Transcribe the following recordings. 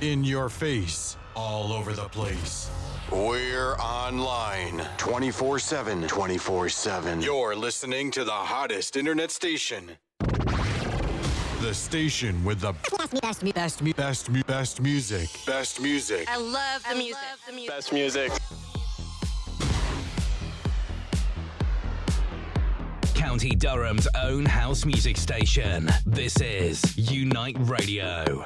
In your face, all over the place. We're online 24 7. 24 7. You're listening to the hottest internet station. The station with the best, best, best, best, best music. Best music. I love the music. Best music. County Durham's own house music station. This is Unite Radio.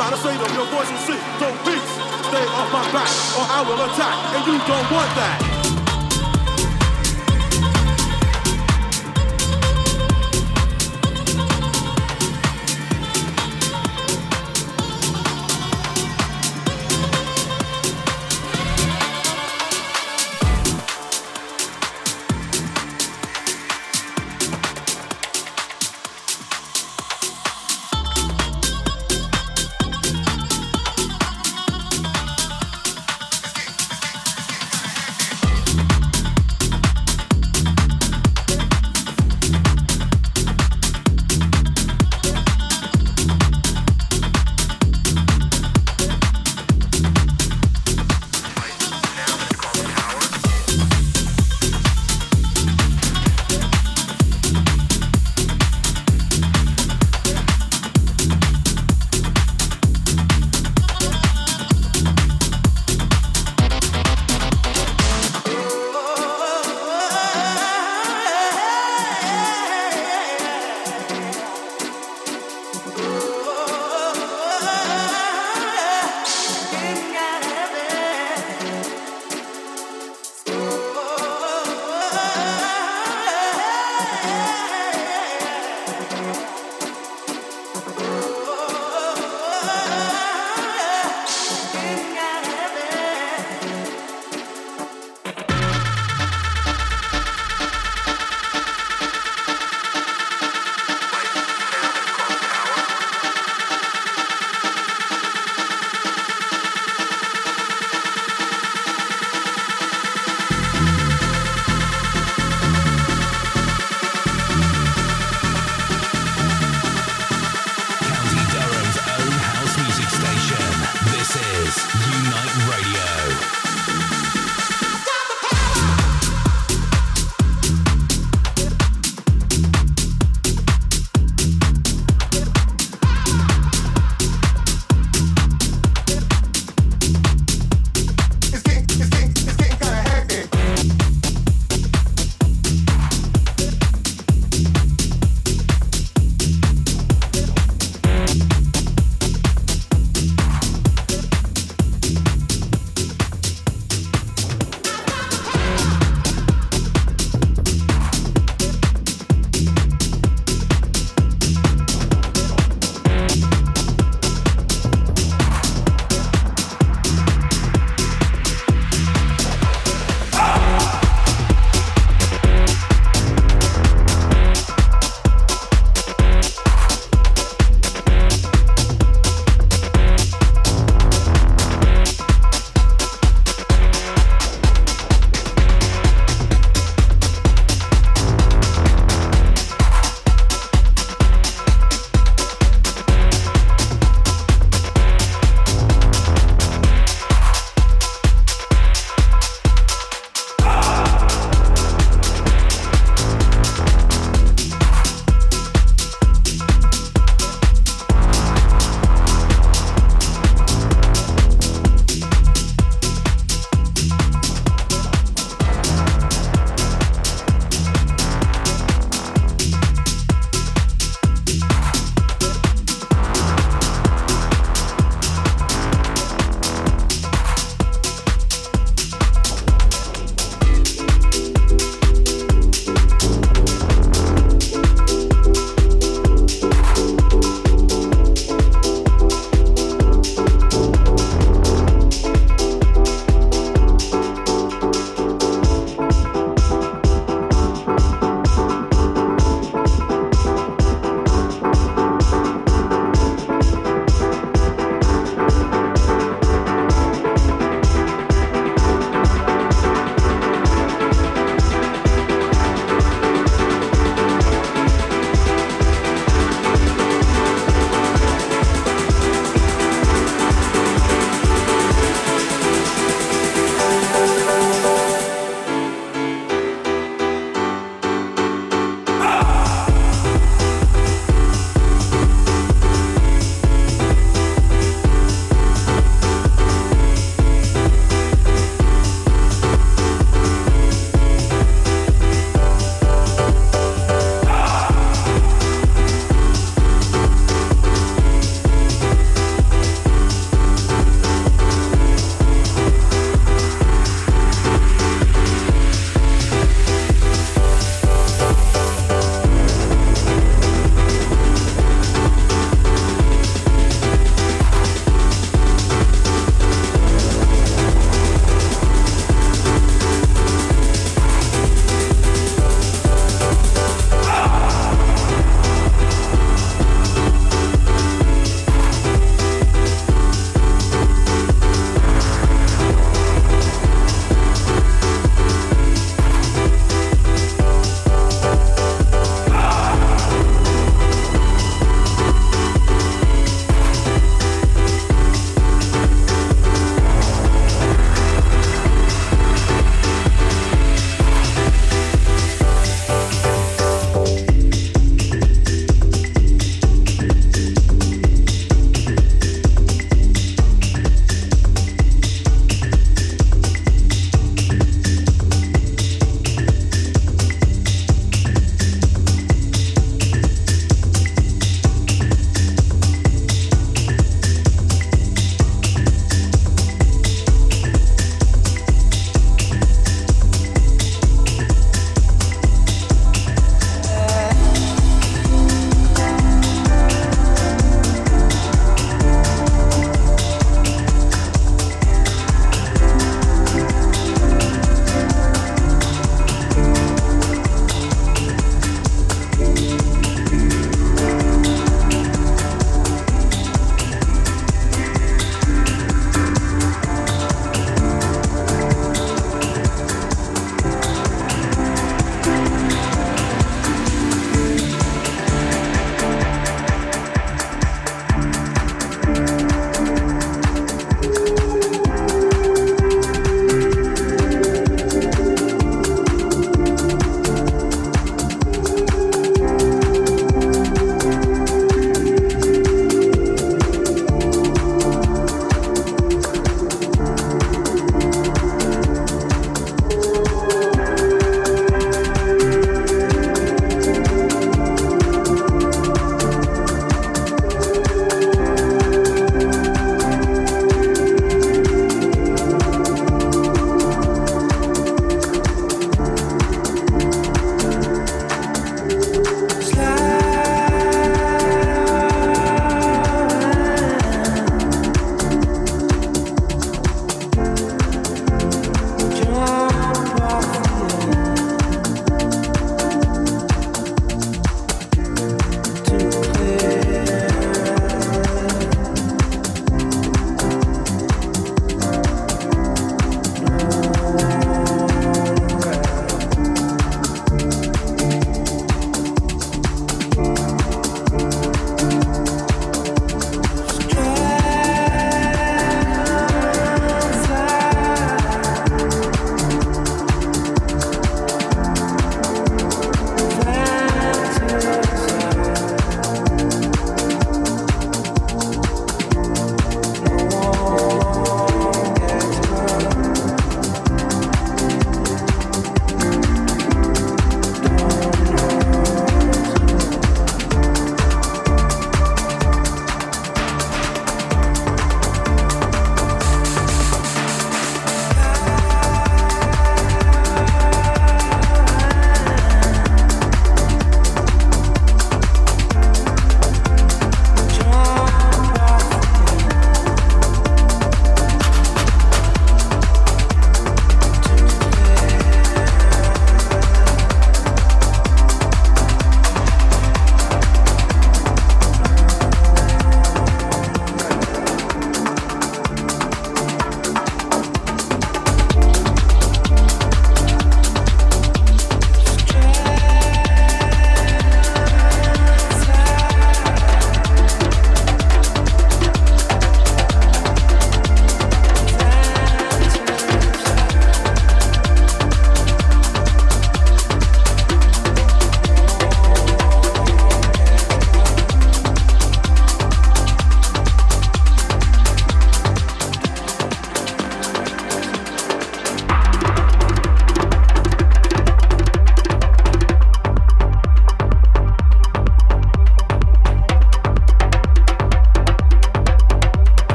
Try to say them, your voice will cease. Don't peace. Stay off my back, or I will attack, and you don't want that.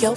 Dream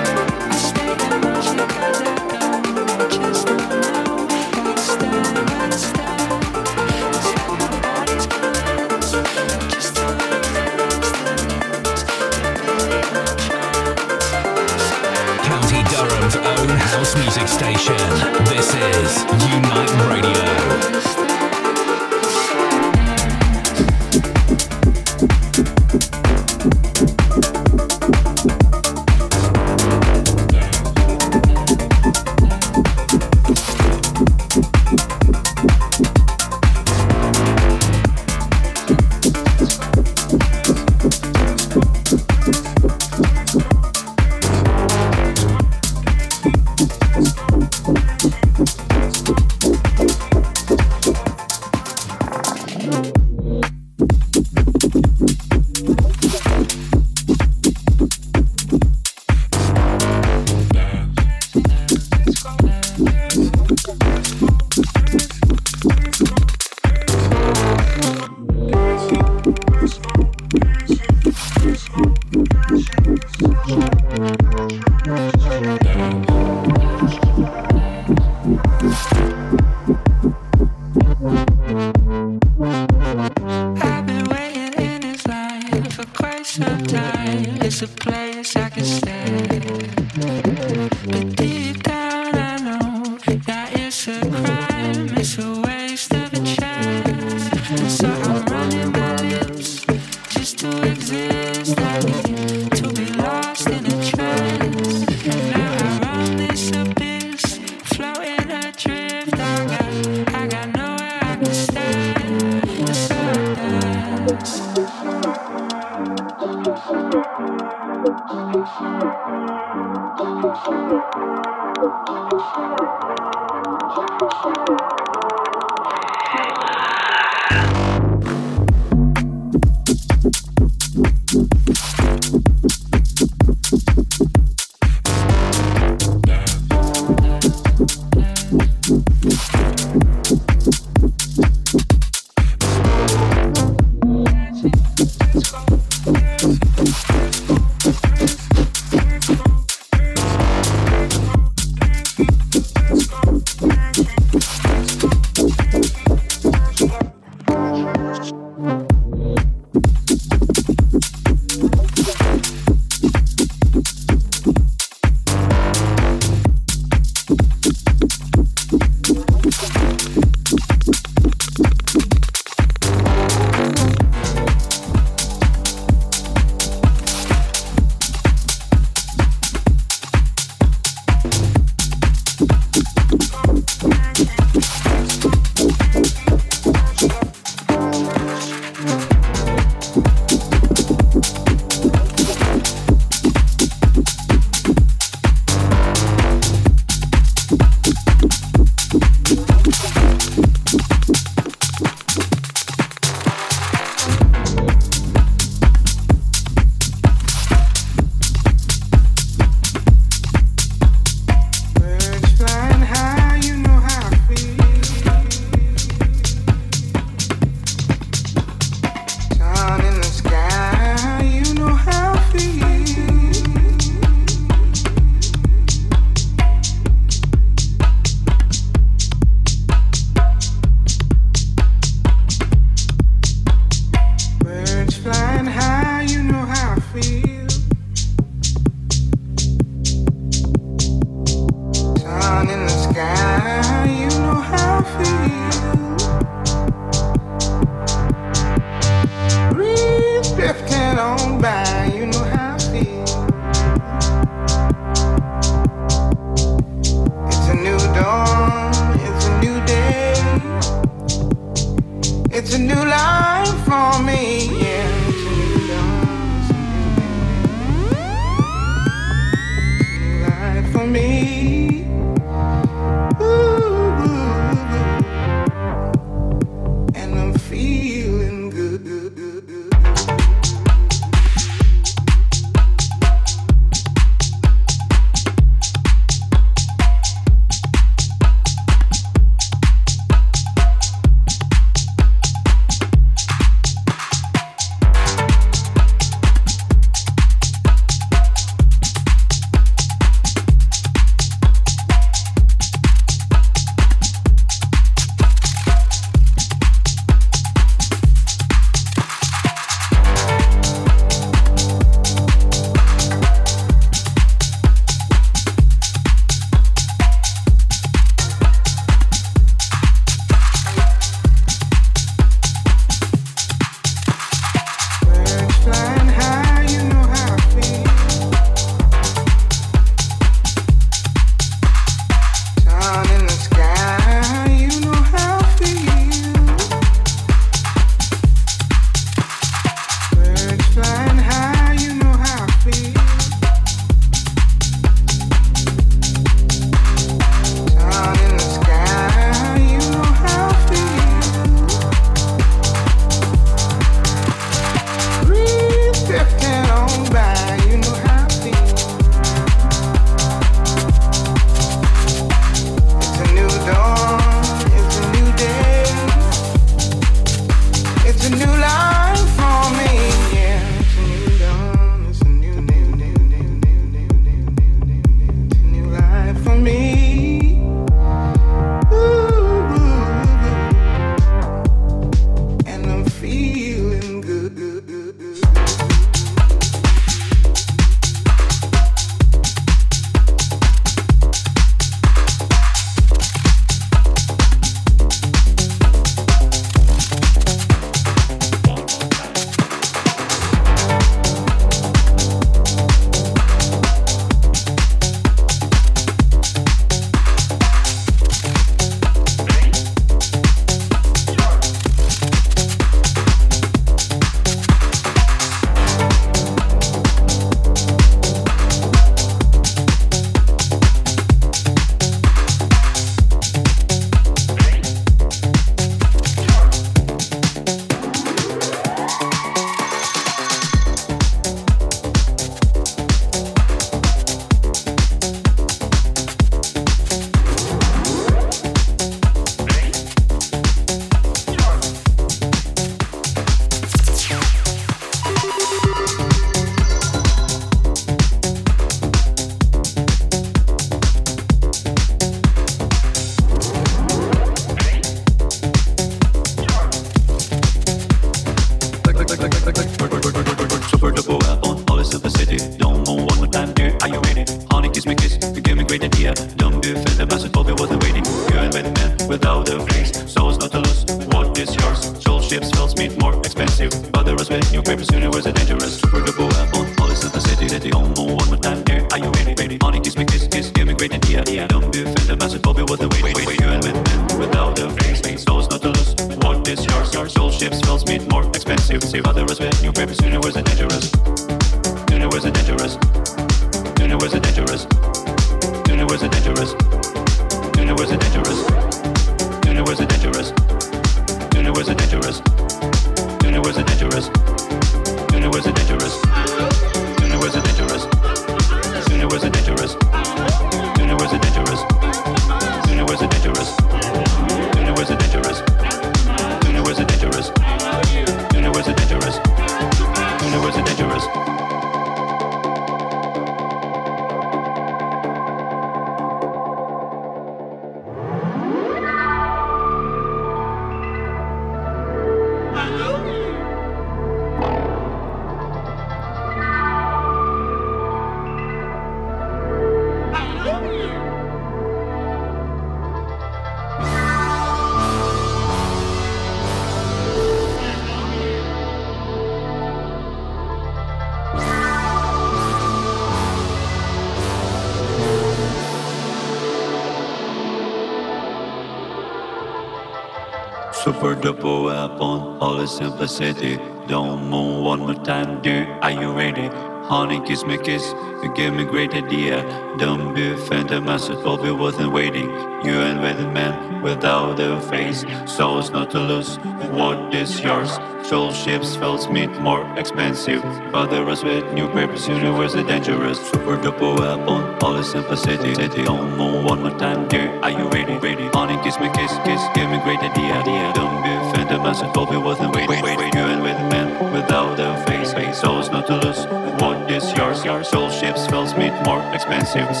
is simplicity. Don't move one more time, dear. Are you ready? Honey, kiss me, kiss. You give me great idea. Don't be offended, master told me wasn't waiting. You and a man without a face. Souls not to lose. What is yours? Soul ships, fells meat more expensive. Father us with new purpose, universe is dangerous. Super duper weapon, all is simplicity. City on oh, move one more time, dear. Are you ready? Ready? Honey, kiss me, kiss, kiss. Give me great idea. idea. Don't be offended, master told me wasn't waiting. Wait, wait, you ain't with man without a face. face. Souls not to lose. What is yours? Your soul ships, fells meat more expensive. Us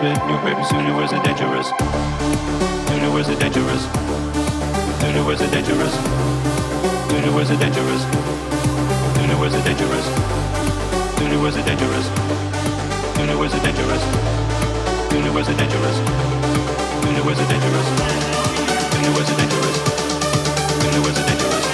with new purpose, universe is dangerous. Universe is dangerous. Universe is dangerous. Universe is dangerous. Universe is dangerous. Universe is dangerous. Universe is dangerous. Universe is dangerous. Universe is dangerous. Universe is dangerous. Universe is dangerous.